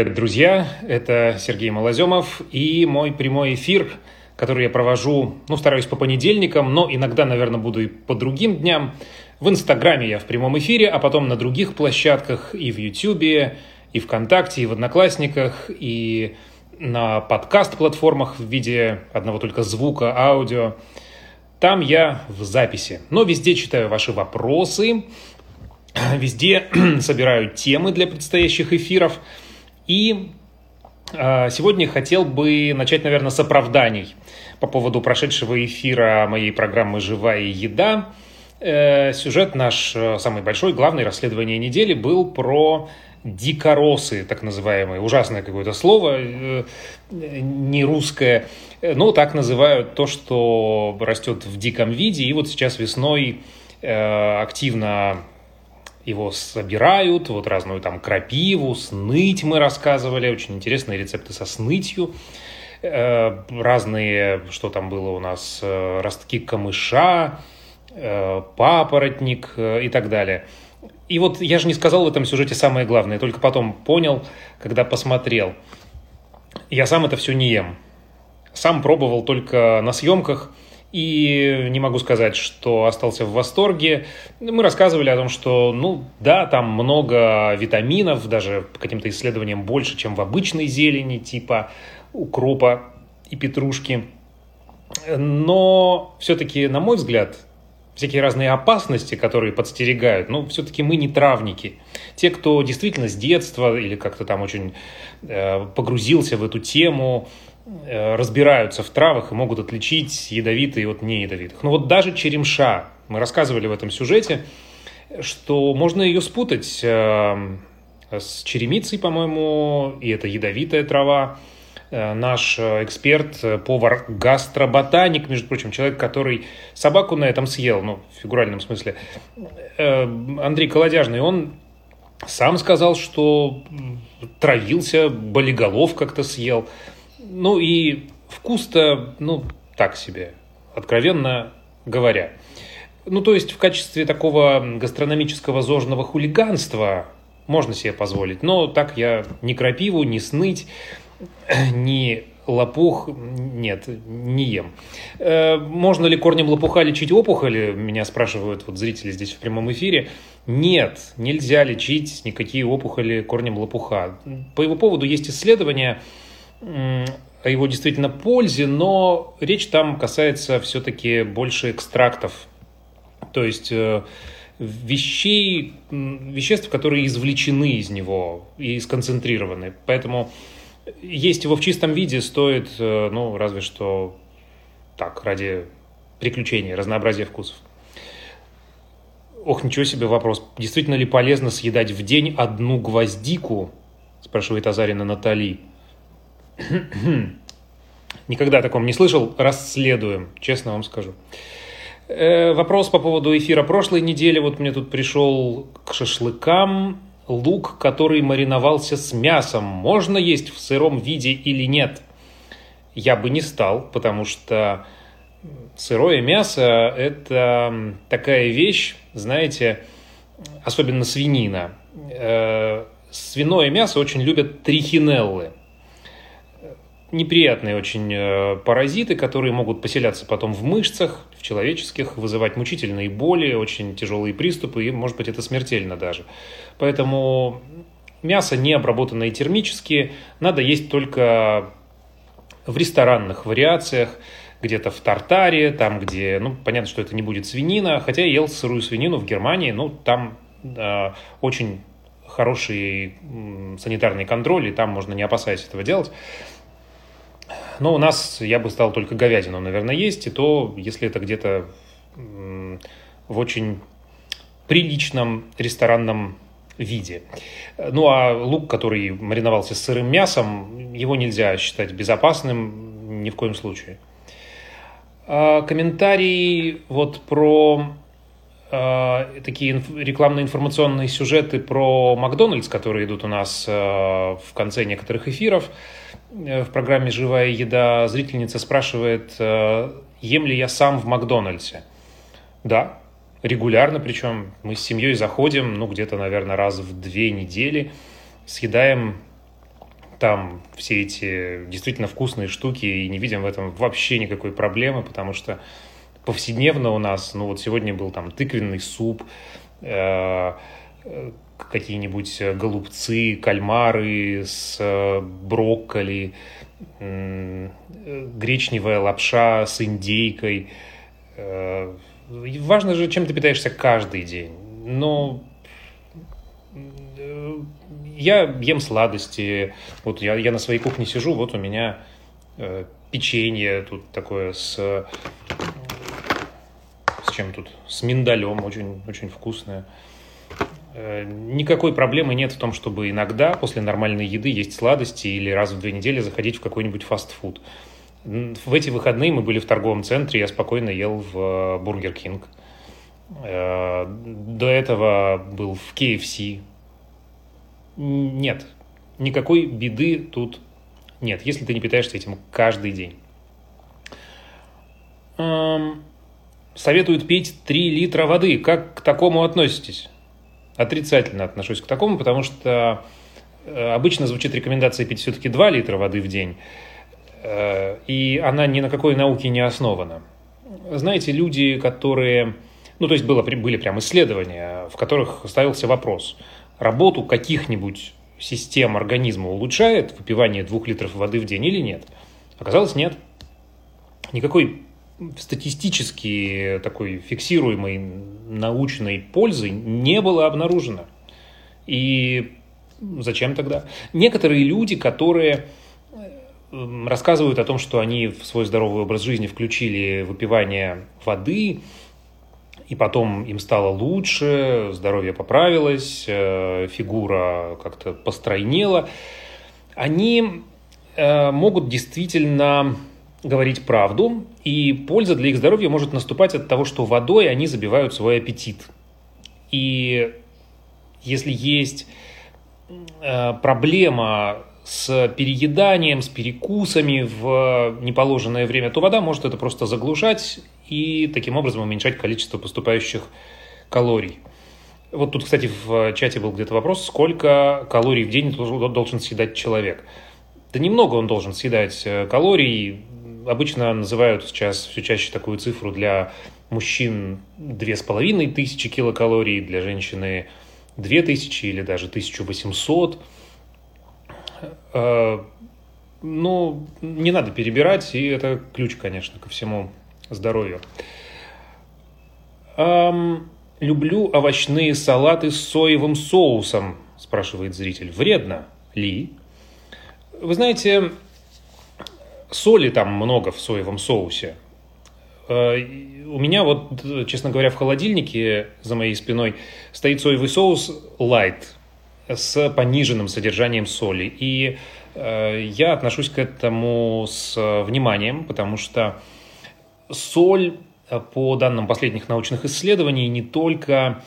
Друзья, это Сергей Малоземов и мой прямой эфир, который я провожу, ну, стараюсь по понедельникам, но иногда, наверное, буду и по другим дням. В Инстаграме я в прямом эфире, а потом на других площадках и в Ютьюбе, и ВКонтакте, и в Одноклассниках, и на подкаст-платформах в виде одного только звука, аудио. Там я в записи. Но везде читаю ваши вопросы, везде собираю темы для предстоящих эфиров – и э, сегодня хотел бы начать, наверное, с оправданий по поводу прошедшего эфира моей программы «Живая еда». Э, сюжет наш э, самый большой, главный расследование недели был про дикоросы, так называемые. Ужасное какое-то слово, э, не русское, но так называют то, что растет в диком виде. И вот сейчас весной активно его собирают, вот разную там крапиву, сныть мы рассказывали, очень интересные рецепты со снытью, э, разные, что там было у нас, э, ростки камыша, э, папоротник и так далее. И вот я же не сказал в этом сюжете самое главное, только потом понял, когда посмотрел. Я сам это все не ем. Сам пробовал только на съемках – и не могу сказать, что остался в восторге. Мы рассказывали о том, что, ну да, там много витаминов, даже по каким-то исследованиям больше, чем в обычной зелени, типа укропа и петрушки. Но все-таки, на мой взгляд, всякие разные опасности, которые подстерегают, ну, все-таки мы не травники. Те, кто действительно с детства или как-то там очень э, погрузился в эту тему, разбираются в травах и могут отличить ядовитые от неядовитых. Но вот даже черемша, мы рассказывали в этом сюжете, что можно ее спутать э, с черемицей, по-моему, и это ядовитая трава. Э, наш эксперт, повар, гастроботаник, между прочим, человек, который собаку на этом съел, ну, в фигуральном смысле, Андрей Колодяжный, он сам сказал, что травился, болиголов как-то съел – ну и вкус-то, ну, так себе, откровенно говоря. Ну, то есть в качестве такого гастрономического зожного хулиганства можно себе позволить. Но так я ни крапиву, ни сныть, ни лопух, нет, не ем. Э, можно ли корнем лопуха лечить опухоли, меня спрашивают вот зрители здесь в прямом эфире. Нет, нельзя лечить никакие опухоли корнем лопуха. По его поводу есть исследования, о его действительно пользе, но речь там касается все-таки больше экстрактов, то есть э, вещей, веществ, которые извлечены из него и сконцентрированы. Поэтому есть его в чистом виде стоит, э, ну, разве что так, ради приключений, разнообразия вкусов. Ох, ничего себе вопрос. Действительно ли полезно съедать в день одну гвоздику? Спрашивает Азарина Натали. Никогда о таком не слышал. Расследуем, честно вам скажу. Э, вопрос по поводу эфира прошлой недели. Вот мне тут пришел к шашлыкам лук, который мариновался с мясом. Можно есть в сыром виде или нет? Я бы не стал, потому что сырое мясо – это такая вещь, знаете, особенно свинина. Э, свиное мясо очень любят трихинеллы – неприятные очень э, паразиты, которые могут поселяться потом в мышцах, в человеческих, вызывать мучительные боли, очень тяжелые приступы, и, может быть, это смертельно даже. Поэтому мясо, не обработанное термически, надо есть только в ресторанных вариациях, где-то в Тартаре, там, где, ну, понятно, что это не будет свинина, хотя я ел сырую свинину в Германии, ну, там э, очень хороший санитарный контроль, и там можно не опасаясь этого делать. Но у нас я бы стал только говядину, наверное, есть, и то, если это где-то в очень приличном ресторанном виде. Ну а лук, который мариновался с сырым мясом, его нельзя считать безопасным ни в коем случае. А, комментарий вот про а, такие рекламно-информационные сюжеты про Макдональдс, которые идут у нас а, в конце некоторых эфиров. Э, в программе «Живая еда» зрительница спрашивает, э, ем ли я сам в Макдональдсе. Да, регулярно, причем мы с семьей заходим, ну, где-то, наверное, раз в две недели, съедаем там все эти действительно вкусные штуки и не видим в этом вообще никакой проблемы, потому что повседневно у нас, ну вот сегодня был там тыквенный суп, э, какие-нибудь голубцы, кальмары с э, брокколи, э, гречневая лапша с индейкой. Э, важно же, чем ты питаешься каждый день. Но э, я ем сладости. Вот я, я на своей кухне сижу, вот у меня э, печенье тут такое с... С чем тут? С миндалем, очень, очень вкусное. Э, никакой проблемы нет в том, чтобы иногда после нормальной еды есть сладости или раз в две недели заходить в какой-нибудь фастфуд. В эти выходные мы были в торговом центре, я спокойно ел в Бургер Кинг. Э, до этого был в KFC. Нет, никакой беды тут нет, если ты не питаешься этим каждый день. Эм, советуют пить 3 литра воды. Как к такому относитесь? Отрицательно отношусь к такому, потому что э, обычно звучит рекомендация пить все-таки 2 литра воды в день, э, и она ни на какой науке не основана. Знаете, люди, которые... Ну, то есть было, были прям исследования, в которых ставился вопрос, работу каких-нибудь систем организма улучшает выпивание двух литров воды в день или нет? Оказалось, нет. Никакой статистически такой фиксируемой научной пользы не было обнаружено. И зачем тогда? Некоторые люди, которые э, рассказывают о том, что они в свой здоровый образ жизни включили выпивание воды, и потом им стало лучше, здоровье поправилось, э, фигура как-то постройнела, они э, могут действительно говорить правду, и польза для их здоровья может наступать от того, что водой они забивают свой аппетит. И если есть э, проблема с перееданием, с перекусами в неположенное время, то вода может это просто заглушать и таким образом уменьшать количество поступающих калорий. Вот тут, кстати, в чате был где-то вопрос, сколько калорий в день должен съедать человек. Да немного он должен съедать э, калорий, обычно называют сейчас все чаще такую цифру для мужчин две с половиной тысячи килокалорий, для женщины две тысячи или даже 1800. Э, ну, не надо перебирать, и это ключ, конечно, ко всему здоровью. Эм, люблю овощные салаты с соевым соусом, спрашивает зритель. Вредно ли? Вы знаете, соли там много в соевом соусе. Э, у меня вот, честно говоря, в холодильнике за моей спиной стоит соевый соус light с пониженным содержанием соли. И э, я отношусь к этому с вниманием, потому что соль, э, по данным последних научных исследований, не только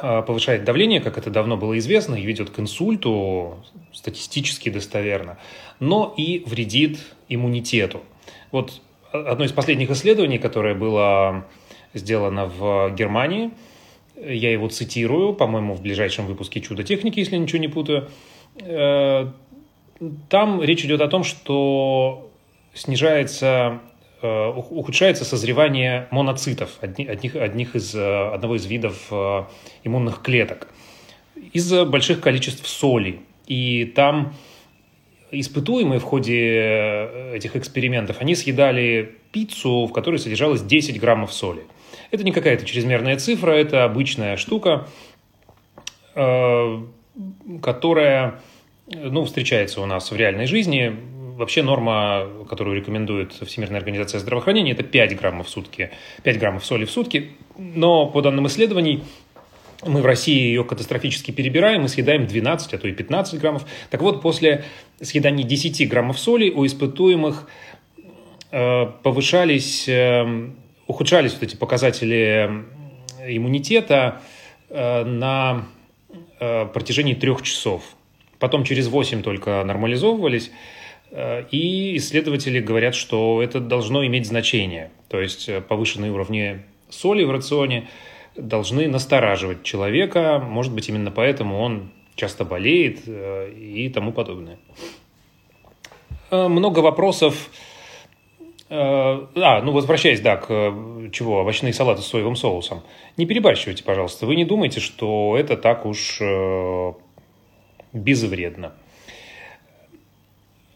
повышает давление, как это давно было известно, и ведет к инсульту, статистически достоверно, но и вредит иммунитету. Вот одно из последних исследований, которое было сделано в Германии, я его цитирую, по-моему, в ближайшем выпуске «Чудо техники», если ничего не путаю. Э, там речь идет о том, что снижается, э, ухудшается созревание моноцитов, одних, одних из, э, одного из видов иммунных клеток, из-за больших количеств соли. И там испытуемые в ходе э, этих экспериментов, они съедали пиццу, в которой содержалось 10 граммов соли. Это не какая-то чрезмерная цифра, это обычная штука, э, которая ну, встречается у нас в реальной жизни. Вообще норма, которую рекомендует Всемирная организация здравоохранения, это 5 граммов в сутки, 5 граммов соли в сутки. Но по данным исследований, мы в России ее катастрофически перебираем и съедаем 12, а то и 15 граммов. Так вот, после съедания 10 граммов соли у испытуемых э, повышались, э, ухудшались вот эти показатели иммунитета э, на э, протяжении трех часов. Потом через 8 только нормализовывались. Э, и исследователи говорят, что это должно иметь значение. То есть э, повышенные уровни соли в рационе – должны настораживать человека. Может быть, именно поэтому он часто болеет и тому подобное. Много вопросов. А, ну возвращаясь, да, к чего, овощные салаты с соевым соусом. Не перебарщивайте, пожалуйста. Вы не думайте, что это так уж безвредно.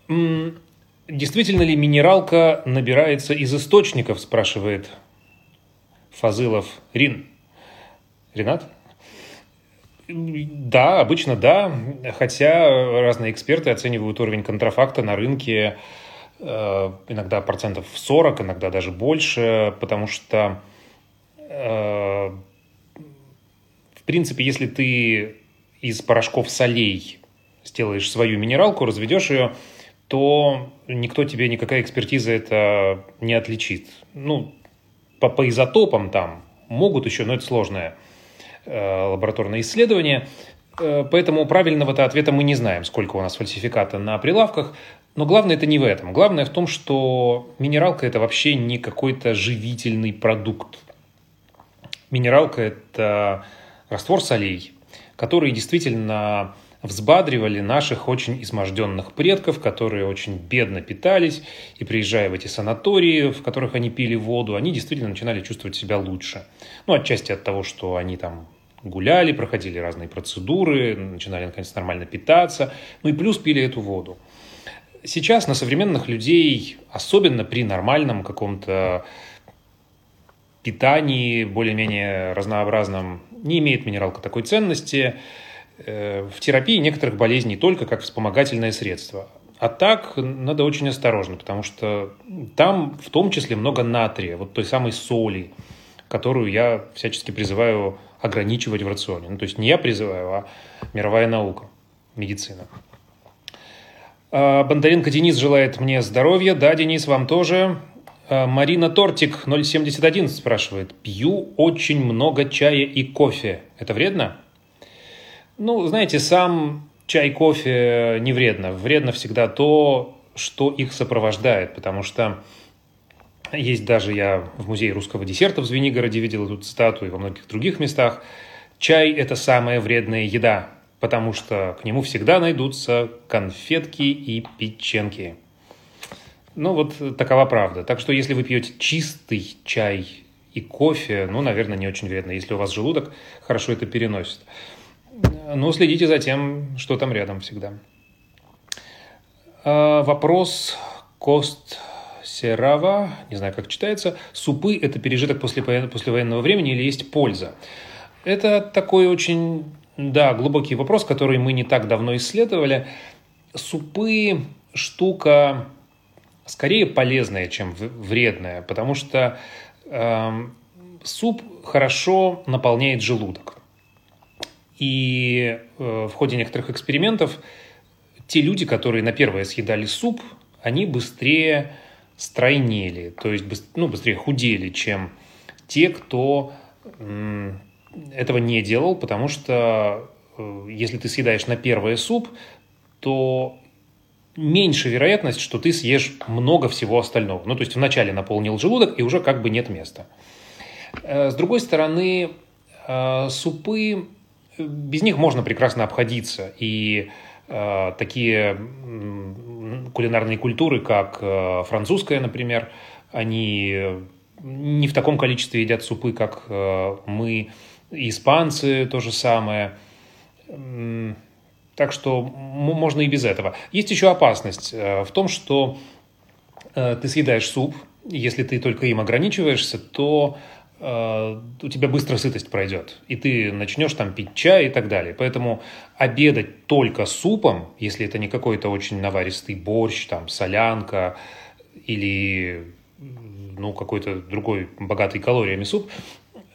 Действительно ли минералка набирается из источников, спрашивает Фазылов Рин. Ренат? Да, обычно да, хотя разные эксперты оценивают уровень контрафакта на рынке э, иногда процентов 40, иногда даже больше, потому что, э, в принципе, если ты из порошков солей сделаешь свою минералку, разведешь ее, то никто тебе, никакая экспертиза это не отличит. Ну, по, по изотопам там могут еще, но это сложное э, лабораторное исследование. Э, поэтому правильного-то ответа мы не знаем, сколько у нас фальсификата на прилавках. Но главное это не в этом. Главное в том, что минералка это вообще не какой-то живительный продукт. Минералка это раствор солей, которые действительно взбадривали наших очень изможденных предков, которые очень бедно питались, и приезжая в эти санатории, в которых они пили воду, они действительно начинали чувствовать себя лучше. Ну, отчасти от того, что они там гуляли, проходили разные процедуры, начинали наконец нормально питаться, ну и плюс пили эту воду. Сейчас на современных людей, особенно при нормальном каком-то питании, более-менее разнообразном, не имеет минералка такой ценности – в терапии некоторых болезней только как вспомогательное средство. А так надо очень осторожно, потому что там в том числе много натрия, вот той самой соли, которую я всячески призываю ограничивать в рационе. Ну, то есть не я призываю, а мировая наука, медицина. А, Бондаренко Денис желает мне здоровья. Да, Денис, вам тоже. А, Марина Тортик 071 спрашивает. Пью очень много чая и кофе. Это вредно? Ну, знаете, сам чай, кофе не вредно. Вредно всегда то, что их сопровождает, потому что есть даже я в музее русского десерта в Звенигороде видел эту цитату и во многих других местах. Чай – это самая вредная еда, потому что к нему всегда найдутся конфетки и печеньки. Ну, вот такова правда. Так что, если вы пьете чистый чай и кофе, ну, наверное, не очень вредно. Если у вас желудок хорошо это переносит. Ну, следите за тем, что там рядом всегда. А, вопрос Кост Серава, не знаю, как читается. Супы – это пережиток после, послевоенного времени или есть польза? Это такой очень, да, глубокий вопрос, который мы не так давно исследовали. Супы – штука скорее полезная, чем вредная, потому что э, суп хорошо наполняет желудок. И э, в ходе некоторых экспериментов те люди, которые на первое съедали суп, они быстрее стройнели, то есть ну, быстрее худели, чем те, кто этого не делал, потому что э, если ты съедаешь на первое суп, то меньше вероятность, что ты съешь много всего остального. Ну, то есть вначале наполнил желудок, и уже как бы нет места. Э, с другой стороны, супы без них можно прекрасно обходиться. И э, такие кулинарные культуры, как э, французская, например, они не в таком количестве едят супы, как э, мы, испанцы то же самое. Так что можно и без этого. Есть еще опасность э, в том, что э, ты съедаешь суп, если ты только им ограничиваешься, то у тебя быстро сытость пройдет, и ты начнешь там пить чай и так далее. Поэтому обедать только супом, если это не какой-то очень наваристый борщ, там, солянка или ну, какой-то другой богатый калориями суп,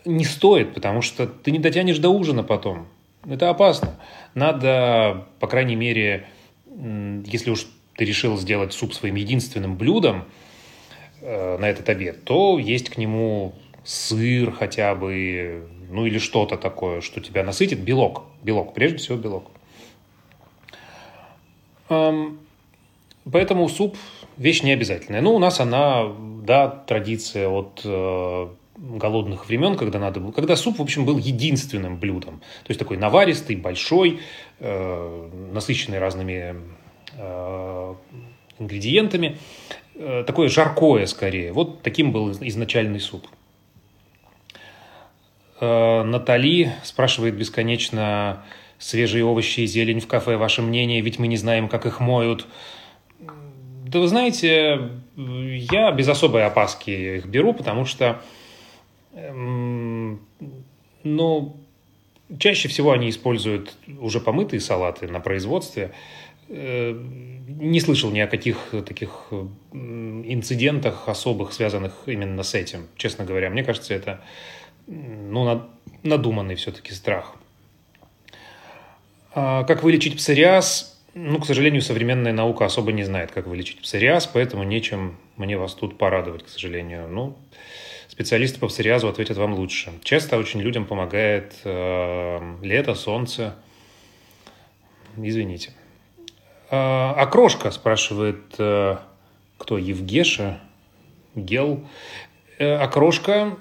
не стоит, потому что ты не дотянешь до ужина потом. Это опасно. Надо, по крайней мере, если уж ты решил сделать суп своим единственным блюдом э, на этот обед, то есть к нему сыр хотя бы, ну или что-то такое, что тебя насытит, белок. Белок, прежде всего белок. Поэтому суп – вещь не обязательная. Ну, у нас она, да, традиция от э, голодных времен, когда надо было, когда суп, в общем, был единственным блюдом. То есть такой наваристый, большой, э, насыщенный разными э, ингредиентами. Э, такое жаркое скорее. Вот таким был изначальный суп. Э, Натали спрашивает бесконечно свежие овощи и зелень в кафе, ваше мнение, ведь мы не знаем, как их моют. Да вы знаете, я без особой опаски их беру, потому что, эм, ну, чаще всего они используют уже помытые салаты на производстве. Э, не слышал ни о каких таких инцидентах особых, связанных именно с этим, честно говоря. Мне кажется, это ну, надуманный все-таки страх. А как вылечить псориаз? Ну, к сожалению, современная наука особо не знает, как вылечить псориаз, поэтому нечем мне вас тут порадовать, к сожалению. Ну, специалисты по псориазу ответят вам лучше. Часто очень людям помогает э, лето, солнце. Извините. А, окрошка, спрашивает э, кто? Евгеша? Гел. Э, окрошка.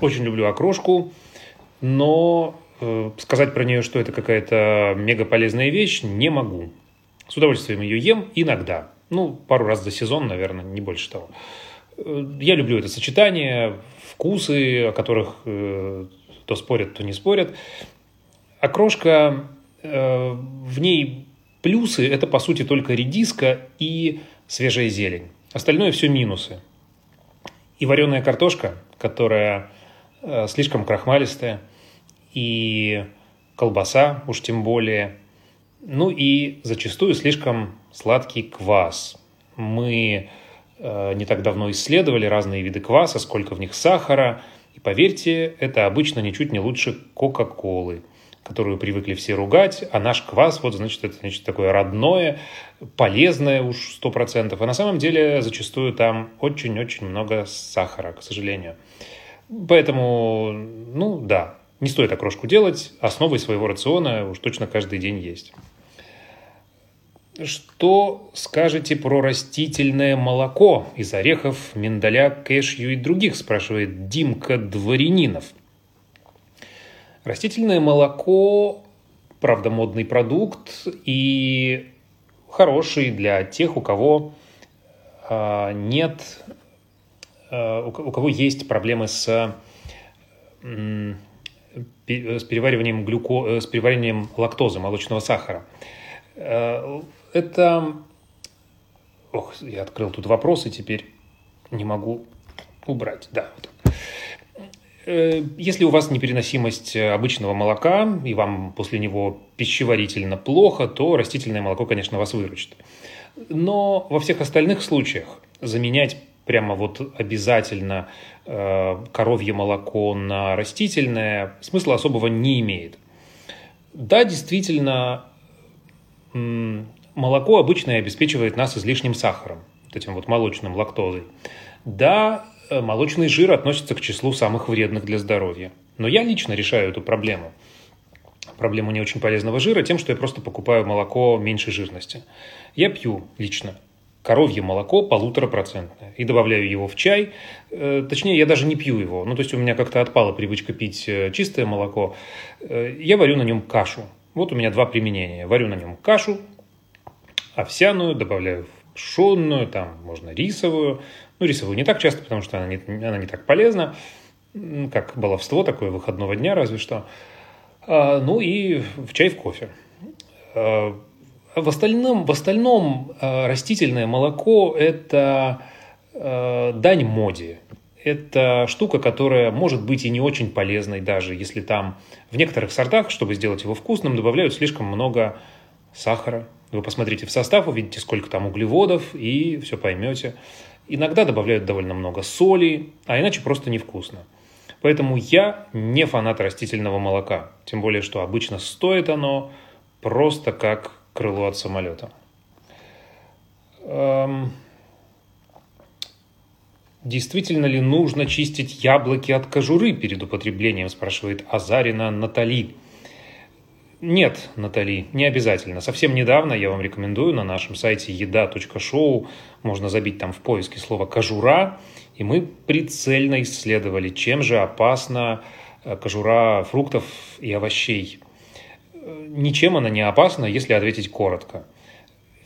Очень люблю окрошку, но э, сказать про нее, что это какая-то мега полезная вещь, не могу. С удовольствием ее ем иногда. Ну, пару раз за сезон, наверное, не больше того. Э, я люблю это сочетание, вкусы, о которых э, то спорят, то не спорят. Окрошка, э, в ней плюсы – это, по сути, только редиска и свежая зелень. Остальное все минусы. И вареная картошка, которая слишком крахмалистая, и колбаса, уж тем более, ну и зачастую слишком сладкий квас. Мы э, не так давно исследовали разные виды кваса, сколько в них сахара, и поверьте, это обычно ничуть не лучше Кока-Колы – которую привыкли все ругать, а наш квас, вот, значит, это значит, такое родное, полезное уж сто процентов. А на самом деле зачастую там очень-очень много сахара, к сожалению. Поэтому, ну да, не стоит окрошку делать, основой своего рациона уж точно каждый день есть. Что скажете про растительное молоко из орехов, миндаля, кэшью и других, спрашивает Димка Дворянинов – Растительное молоко, правда, модный продукт и хороший для тех, у кого э, нет, у кого есть проблемы с, э, с перевариванием глюко, э, с перевариванием лактозы, молочного сахара. Э, это, ох, я открыл тут вопросы, теперь не могу убрать, да. Вот. Э, если у вас непереносимость э, обычного молока, и вам после него пищеварительно плохо, то растительное молоко, конечно, вас выручит. Но во всех остальных случаях заменять прямо вот обязательно э, коровье молоко на растительное смысла особого не имеет. Да, действительно, молоко обычно обеспечивает нас излишним сахаром, вот этим вот молочным лактозой. Да, Э, молочный жир относится к числу самых вредных для здоровья. Но я лично решаю эту проблему. Проблему не очень полезного жира тем, что я просто покупаю молоко меньшей жирности. Я пью лично коровье молоко полуторапроцентное и добавляю его в чай. Э, точнее, я даже не пью его. Ну, то есть у меня как-то отпала привычка пить э, чистое молоко. Я варю на нем кашу. Вот у меня два применения. Варю на нем кашу овсяную, добавляю пшенную, там можно рисовую, ну, рисовую не так часто, потому что она не, она не так полезна, как баловство такое выходного дня разве что. А, ну и в чай, в кофе. В остальном, в остальном а, растительное молоко – это а, дань моде. Это штука, которая может быть и не очень полезной, даже если там в некоторых сортах, чтобы сделать его вкусным, добавляют слишком много сахара. Вы посмотрите в состав, увидите, сколько там углеводов, и все поймете. Иногда добавляют довольно много соли, а иначе просто невкусно. Поэтому я не фанат растительного молока. Тем более, что обычно стоит оно просто как крыло от самолета. Эм... Действительно ли нужно чистить яблоки от кожуры перед употреблением, спрашивает Азарина Натали. Нет, Натали, не обязательно. Совсем недавно я вам рекомендую на нашем сайте еда.шоу, можно забить там в поиске слово «кожура», и мы прицельно исследовали, чем же опасна э, кожура фруктов и овощей. Ничем она не опасна, если ответить коротко.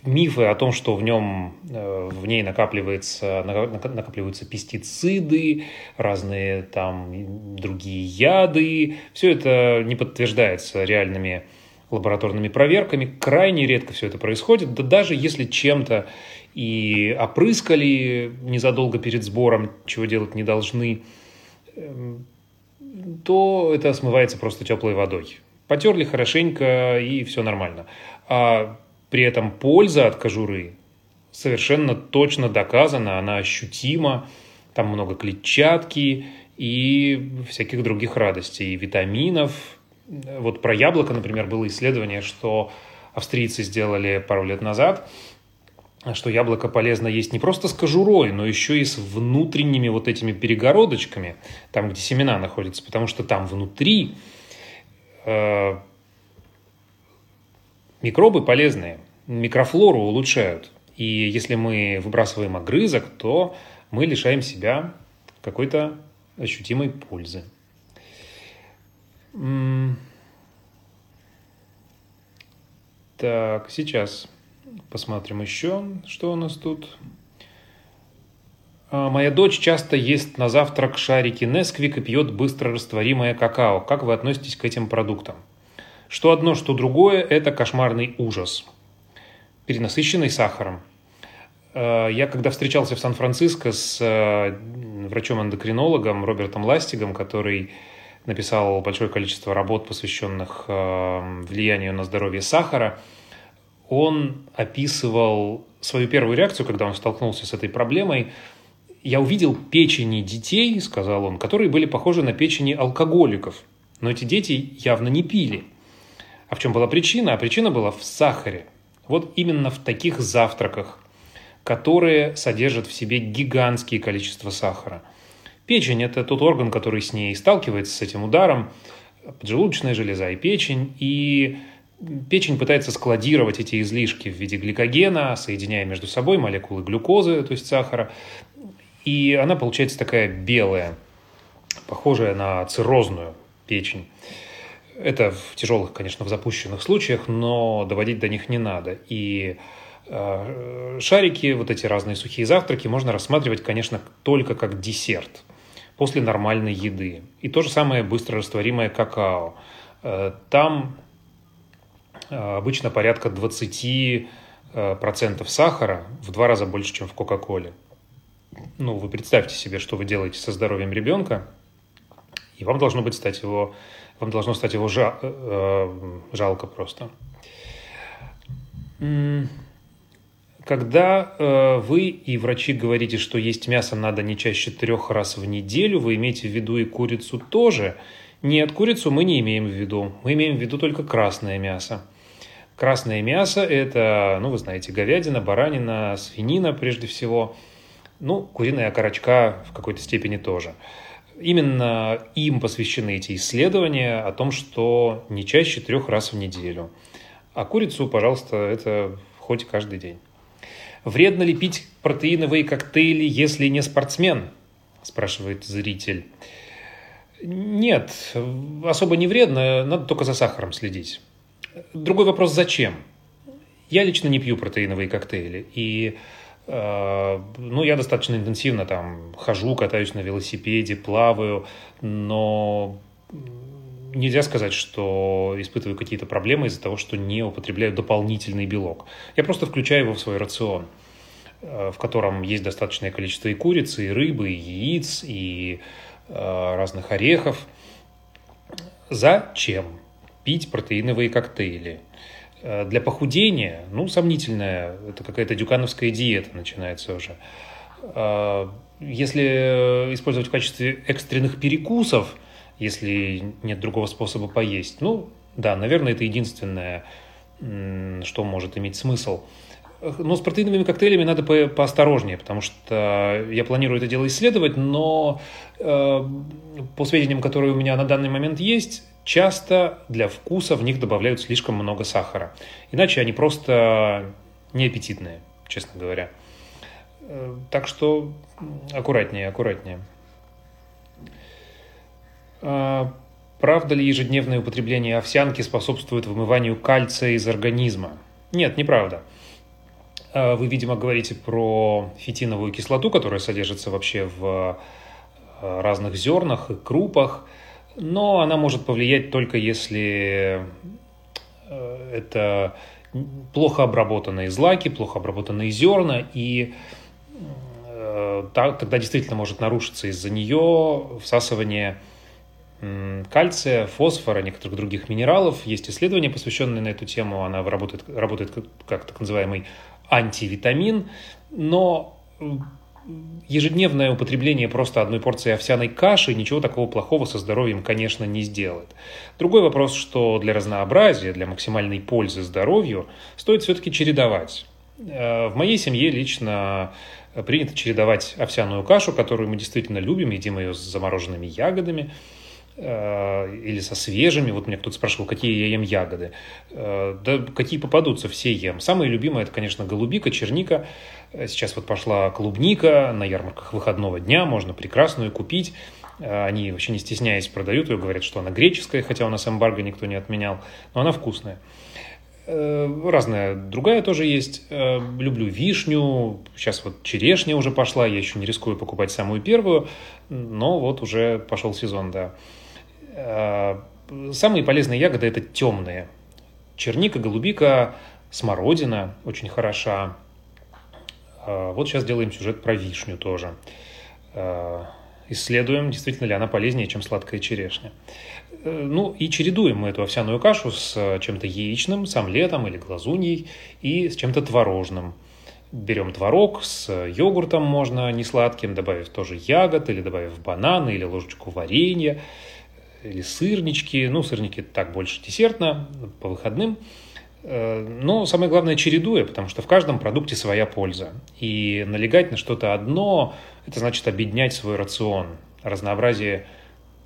Мифы о том, что в нем, э, в ней накапливается, накапливаются пестициды, разные там другие яды, все это не подтверждается реальными лабораторными проверками. Крайне редко все это происходит. Да даже если чем-то и опрыскали незадолго перед сбором, чего делать не должны, эм, то это смывается просто теплой водой. Потерли хорошенько, и все нормально. А при этом польза от кожуры совершенно точно доказана, она ощутима, там много клетчатки и всяких других радостей, витаминов. Вот про яблоко, например, было исследование, что австрийцы сделали пару лет назад – что яблоко полезно есть не просто с кожурой, но еще и с внутренними вот этими перегородочками, там, где семена находятся, потому что там внутри э, микробы полезные, микрофлору улучшают. И если мы выбрасываем огрызок, то мы лишаем себя какой-то ощутимой пользы. Так, сейчас Посмотрим еще, что у нас тут. А, моя дочь часто ест на завтрак шарики Несквик и пьет быстро растворимое какао. Как вы относитесь к этим продуктам? Что одно, что другое – это кошмарный ужас. Перенасыщенный сахаром. А, я когда встречался в Сан-Франциско с а, врачом-эндокринологом Робертом Ластигом, который написал большое количество работ, посвященных влиянию на здоровье сахара – он описывал свою первую реакцию, когда он столкнулся с этой проблемой. «Я увидел печени детей, — сказал он, — которые были похожи на печени алкоголиков. Но эти дети явно не пили. А в чем была причина? А причина была в сахаре. Вот именно в таких завтраках, которые содержат в себе гигантские количества сахара. Печень – это тот орган, который с ней сталкивается, с этим ударом, поджелудочная железа и печень, и Печень пытается складировать эти излишки в виде гликогена, соединяя между собой молекулы глюкозы, то есть сахара. И она получается такая белая, похожая на циррозную печень. Это в тяжелых, конечно, в запущенных случаях, но доводить до них не надо. И э, шарики, вот эти разные сухие завтраки можно рассматривать, конечно, только как десерт после нормальной еды. И то же самое быстрорастворимое какао. Э, там Э, обычно порядка 20% э, процентов сахара, в два раза больше, чем в Кока-Коле. Ну, вы представьте себе, что вы делаете со здоровьем ребенка, и вам должно быть стать его, вам должно стать его жа, э, жалко просто. Когда э, вы и врачи говорите, что есть мясо надо не чаще трех раз в неделю, вы имеете в виду и курицу тоже? Нет, курицу мы не имеем в виду. Мы имеем в виду только красное мясо. Красное мясо – это, ну, вы знаете, говядина, баранина, свинина прежде всего. Ну, куриная окорочка в какой-то степени тоже. Именно им посвящены эти исследования о том, что не чаще трех раз в неделю. А курицу, пожалуйста, это хоть каждый день. Вредно ли пить протеиновые коктейли, если не спортсмен? Спрашивает зритель. Нет, особо не вредно, надо только за сахаром следить. Другой вопрос, зачем? Я лично не пью протеиновые коктейли. И ну, я достаточно интенсивно там хожу, катаюсь на велосипеде, плаваю, но нельзя сказать, что испытываю какие-то проблемы из-за того, что не употребляю дополнительный белок. Я просто включаю его в свой рацион, э, в котором есть достаточное количество и курицы, и рыбы, и яиц, и э, разных орехов. Зачем? пить протеиновые коктейли. Э, для похудения, ну, сомнительная, это какая-то дюкановская диета начинается уже. Э, если использовать в качестве экстренных перекусов, если нет другого способа поесть, ну, да, наверное, это единственное, что может иметь смысл. Но с протеиновыми коктейлями надо по поосторожнее, потому что я планирую это дело исследовать, но э, по сведениям, которые у меня на данный момент есть, часто для вкуса в них добавляют слишком много сахара. Иначе они просто неаппетитные, честно говоря. Э, так что аккуратнее, аккуратнее. А, правда ли ежедневное употребление овсянки способствует вымыванию кальция из организма? Нет, неправда. А, вы, видимо, говорите про фитиновую кислоту, которая содержится вообще в а, разных зернах и крупах но она может повлиять только если э, это плохо обработанные злаки, плохо обработанные зерна, и э, тогда действительно может нарушиться из-за нее всасывание кальция, фосфора, некоторых других минералов. Есть исследования, посвященные на эту тему. Она работает, работает как так называемый антивитамин, но ежедневное употребление просто одной порции овсяной каши ничего такого плохого со здоровьем, конечно, не сделает. Другой вопрос, что для разнообразия, для максимальной пользы здоровью стоит все-таки чередовать. Э, в моей семье лично принято чередовать овсяную кашу, которую мы действительно любим, едим ее с замороженными ягодами, или со свежими. Вот меня кто-то спрашивал, какие я ем ягоды. Э, да какие попадутся, все ем. Самые любимые это, конечно, голубика, черника. Э, сейчас вот пошла клубника на ярмарках выходного дня, можно прекрасную купить. Они вообще не стесняясь продают ее, говорят, что она греческая, хотя у нас эмбарго никто не отменял, но она вкусная. Разная другая тоже есть. Люблю вишню. Сейчас вот черешня уже пошла. Я еще не рискую покупать самую первую. Но вот уже пошел сезон, да. Э, самые полезные ягоды – это темные. Черника, голубика, смородина очень хороша. Э, вот сейчас делаем сюжет про вишню тоже. Э, исследуем, действительно ли она полезнее, чем сладкая черешня. Ну и чередуем мы эту овсяную кашу с чем-то яичным, с омлетом или глазуньей и с чем-то творожным. Берем творог с йогуртом можно не сладким, добавив тоже ягод или добавив бананы или ложечку варенья или сырнички. Ну, сырники так больше десертно, по выходным. Э, но самое главное чередуя, потому что в каждом продукте своя польза. И налегать на что-то одно, это значит объединять свой рацион. Разнообразие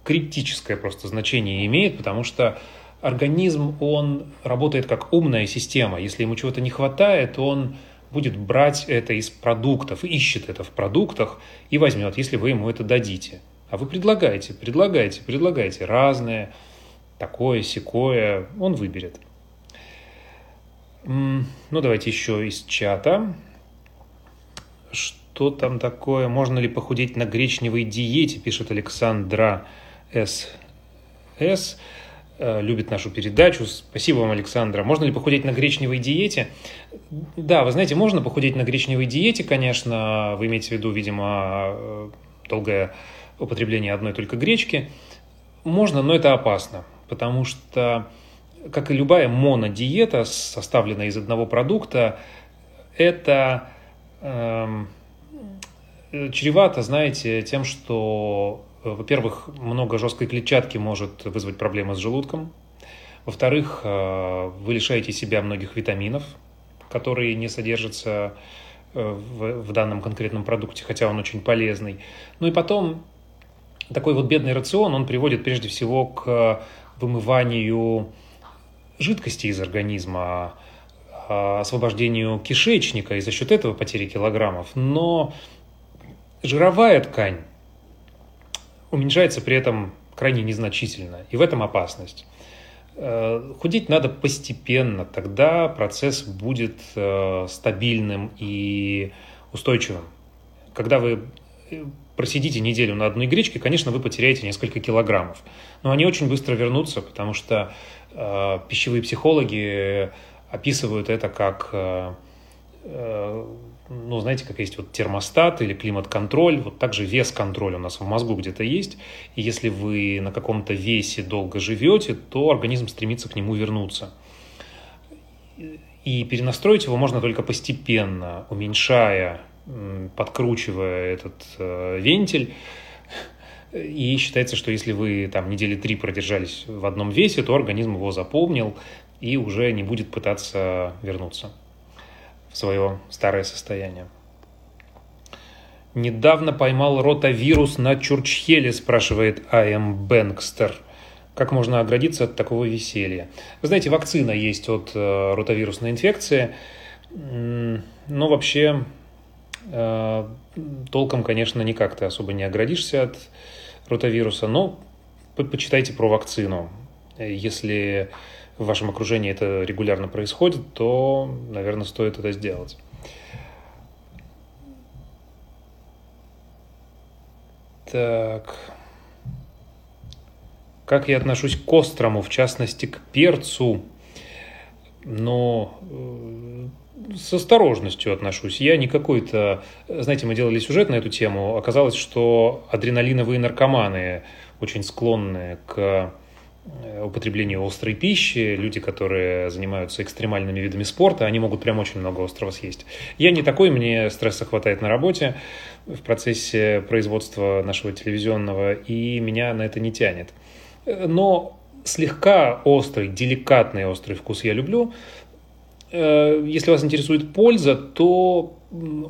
критическое просто значение имеет, потому что организм, он работает как умная система. Если ему чего-то не хватает, он будет брать это из продуктов, ищет это в продуктах и возьмет, если вы ему это дадите. А вы предлагаете, предлагаете, предлагаете разное, такое, секое, он выберет. Ну, давайте еще из чата. Что там такое? Можно ли похудеть на гречневой диете, пишет Александра С. С. Э, любит нашу передачу. Спасибо вам, Александра. Можно ли похудеть на гречневой диете? Да, вы знаете, можно похудеть на гречневой диете, конечно. Вы имеете в виду, видимо, э, долгое употребление одной только гречки. Можно, но это опасно, потому что, как и любая монодиета, составленная из одного продукта, это э, чревато, знаете, тем, что, во-первых, много жесткой клетчатки может вызвать проблемы с желудком. Во-вторых, э, вы лишаете себя многих витаминов, которые не содержатся э, в, в данном конкретном продукте, хотя он очень полезный. Ну и потом такой вот бедный рацион, он приводит прежде всего к вымыванию жидкости из организма, а, освобождению кишечника и за счет этого потери килограммов. Но жировая ткань уменьшается при этом крайне незначительно, и в этом опасность. Э, худеть надо постепенно, тогда процесс будет э, стабильным и устойчивым. Когда вы э, просидите неделю на одной гречке, конечно, вы потеряете несколько килограммов. Но они очень быстро вернутся, потому что э, пищевые психологи описывают это как, э, э, ну, знаете, как есть вот термостат или климат-контроль, вот также вес-контроль у нас в мозгу где-то есть. И если вы на каком-то весе долго живете, то организм стремится к нему вернуться. И перенастроить его можно только постепенно, уменьшая подкручивая этот э, вентиль. И считается, что если вы там недели три продержались в одном весе, то организм его запомнил и уже не будет пытаться вернуться в свое старое состояние. Недавно поймал ротавирус на Чурчхеле, спрашивает А.М. Бэнкстер. Как можно оградиться от такого веселья? Вы знаете, вакцина есть от э, ротавирусной инфекции, но вообще э, толком, конечно, никак ты особо не оградишься от ротавируса, но почитайте про вакцину. Если в вашем окружении это регулярно происходит, то, наверное, стоит это сделать. Так. Как я отношусь к острому, в частности, к перцу? Но э, с осторожностью отношусь. Я не какой-то... Знаете, мы делали сюжет на эту тему. Оказалось, что адреналиновые наркоманы очень склонны к э, употреблению острой пищи, люди, которые занимаются экстремальными видами спорта, они могут прям очень много острого съесть. Я не такой, мне стресса хватает на работе в процессе производства нашего телевизионного, и меня на это не тянет но слегка острый, деликатный острый вкус я люблю. Э, если вас интересует польза, то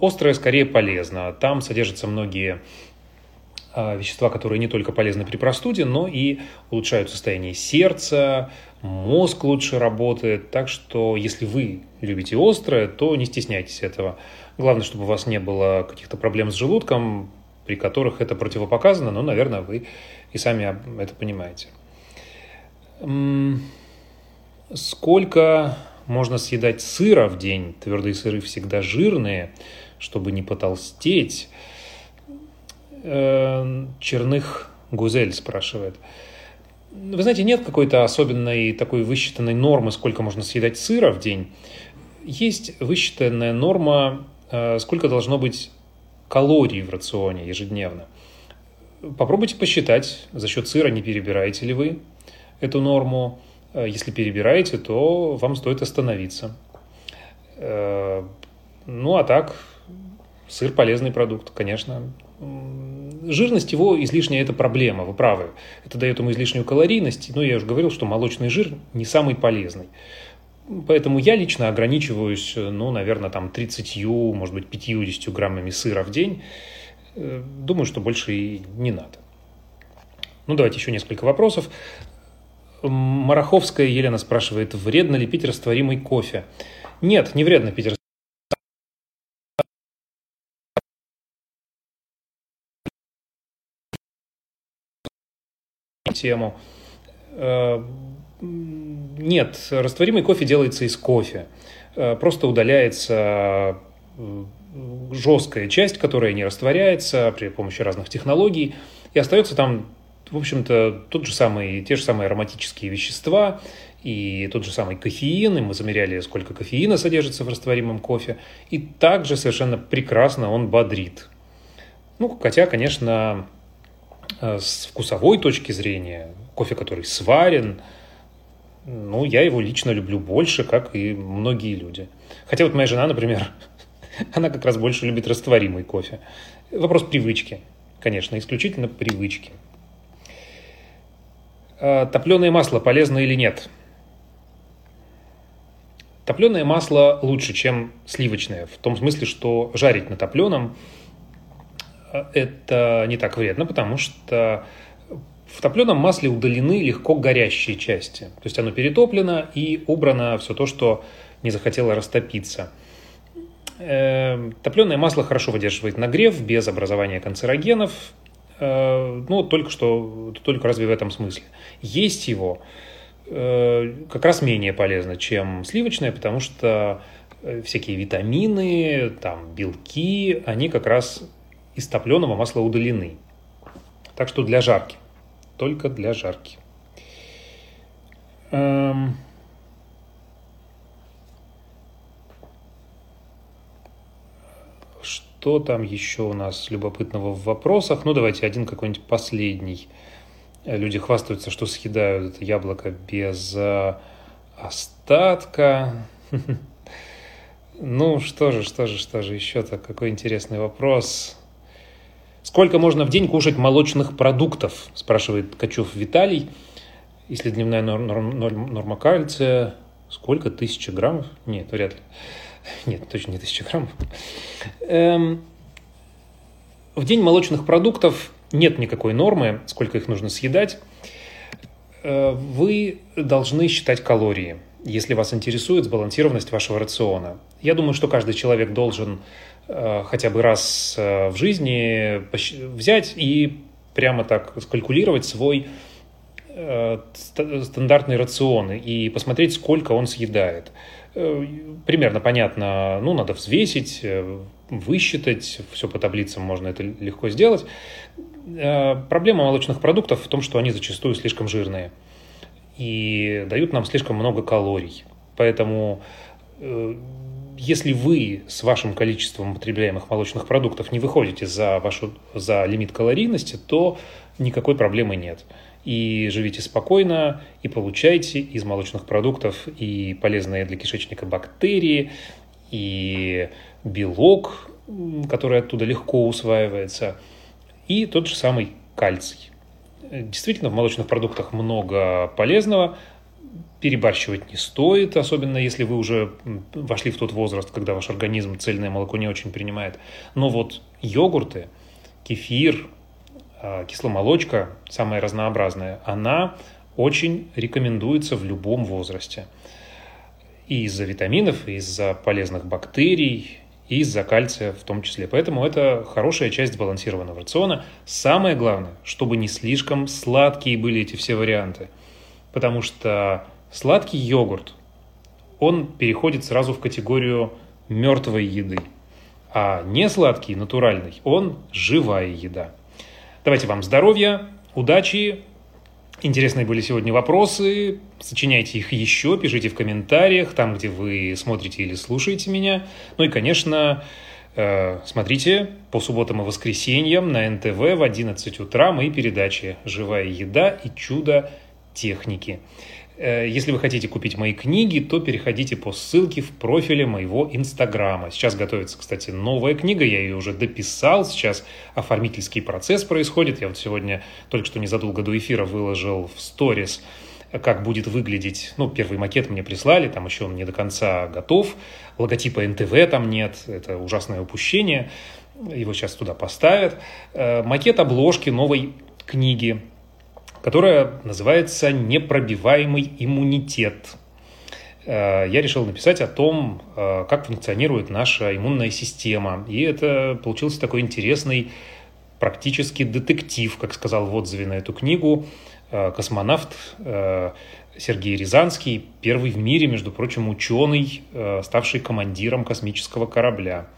острое скорее полезно. Там содержатся многие а, вещества, которые не только полезны при простуде, но и улучшают состояние сердца, мозг лучше работает. Так что, если вы любите острое, то не стесняйтесь этого. Главное, чтобы у вас не было каких-то проблем с желудком, при которых это противопоказано, но, наверное, вы и сами это понимаете. Сколько можно съедать сыра в день? Твердые сыры всегда жирные, чтобы не потолстеть. Э, черных Гузель спрашивает. Вы знаете, нет какой-то особенной такой высчитанной нормы, сколько можно съедать сыра в день. Есть высчитанная норма, э, сколько должно быть калорий в рационе ежедневно. Попробуйте посчитать, за счет сыра не перебираете ли вы эту норму. Э, если перебираете, то вам стоит остановиться. Э, ну, а так, сыр полезный продукт, конечно. Жирность его излишняя – это проблема, вы правы. Это дает ему излишнюю калорийность. Но я уже говорил, что молочный жир не самый полезный. Поэтому я лично ограничиваюсь, ну, наверное, там 30, может быть, 50 граммами сыра в день. Э, думаю, что больше и не надо. Ну, давайте еще несколько вопросов. Мараховская Елена спрашивает, вредно ли пить растворимый кофе? Нет, не вредно пить тему. Э, нет, растворимый кофе делается из кофе. Э, просто удаляется э, жесткая часть, которая не растворяется при помощи разных технологий, и остается там, в общем-то, тот же самый, те же самые ароматические вещества и тот же самый кофеин, и мы замеряли, сколько кофеина содержится в растворимом кофе, и также совершенно прекрасно он бодрит. Ну, хотя, конечно, э, с вкусовой точки зрения, кофе, который сварен, ну, я его лично люблю больше, как и многие люди. Хотя вот моя жена, например, она как раз больше любит растворимый кофе. Вопрос привычки, конечно, исключительно привычки. А, Топленое масло полезно или нет? Топленое масло лучше, чем сливочное, в том смысле, что жарить на топленом а, это не так вредно, потому что в топленом масле удалены легко горящие части. То есть оно перетоплено и убрано все то, что не захотело растопиться. Эм, Топленое масло хорошо выдерживает нагрев без образования канцерогенов. Э, ну, только что, только разве в этом смысле. Есть его э, как раз менее полезно, чем сливочное, потому что э, всякие витамины, там, белки, они как раз из топленого масла удалены. Так что для жарки только для жарки. Эм... Что там еще у нас любопытного в вопросах? Ну, давайте один какой-нибудь последний. Люди хвастаются, что съедают это яблоко без э, остатка. Ну, что же, что же, что же, еще-то какой интересный вопрос. Сколько можно в день кушать молочных продуктов, спрашивает Ткачев Виталий. Если дневная норма кальция, сколько? Тысяча граммов? Нет, вряд ли. Нет, точно не тысяча граммов. Эм, в день молочных продуктов нет никакой нормы, сколько их нужно съедать. Э, вы должны считать калории, если вас интересует сбалансированность вашего рациона. Я думаю, что каждый человек должен э, хотя бы раз э, в жизни взять и прямо так скалькулировать свой стандартный рацион и посмотреть, сколько он съедает. Примерно понятно, ну, надо взвесить, высчитать, все по таблицам можно это легко сделать. Э, проблема молочных продуктов в том, что они зачастую слишком жирные и дают нам слишком много калорий. Поэтому э, если вы с вашим количеством потребляемых молочных продуктов не выходите за, вашу, за лимит калорийности, то никакой проблемы нет. И живите спокойно, и получайте из молочных продуктов и полезные для кишечника бактерии, и белок, который оттуда легко усваивается – и тот же самый кальций. Действительно, в молочных продуктах много полезного, перебарщивать не стоит, особенно если вы уже вошли в тот возраст, когда ваш организм цельное молоко не очень принимает. Но вот йогурты, кефир, кисломолочка, самая разнообразная, она очень рекомендуется в любом возрасте. И из-за витаминов, и из-за полезных бактерий, и из-за кальция в том числе. Поэтому это хорошая часть сбалансированного рациона. Самое главное, чтобы не слишком сладкие были эти все варианты. Потому что сладкий йогурт, он переходит сразу в категорию мертвой еды. А не сладкий, натуральный, он живая еда. Давайте вам здоровья, удачи, Интересные были сегодня вопросы. Сочиняйте их еще, пишите в комментариях, там, где вы смотрите или слушаете меня. Ну и, конечно, э, смотрите по субботам и воскресеньям на НТВ в 11 утра мои передачи «Живая еда» и «Чудо техники». Э, если вы хотите купить мои книги, то переходите по ссылке в профиле моего Инстаграма. Сейчас готовится, кстати, новая книга, я ее уже дописал, сейчас оформительский процесс происходит. Я вот сегодня только что незадолго до эфира выложил в сторис как будет выглядеть, ну, первый макет мне прислали, там еще он не до конца готов, логотипа НТВ там нет, это ужасное упущение, его сейчас туда поставят. Э, макет обложки новой книги которая называется «Непробиваемый иммунитет». Э, я решил написать о том, э, как функционирует наша иммунная система. И это получился такой интересный практически детектив, как сказал в отзыве на эту книгу э, космонавт Сергей Рязанский, первый в мире, между прочим, ученый, ставший командиром космического корабля.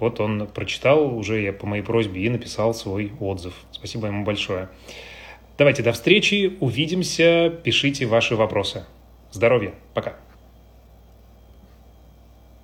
Вот он прочитал уже по моей просьбе и написал свой отзыв. Спасибо ему большое. Давайте до встречи, увидимся, пишите ваши вопросы. Здоровья, пока.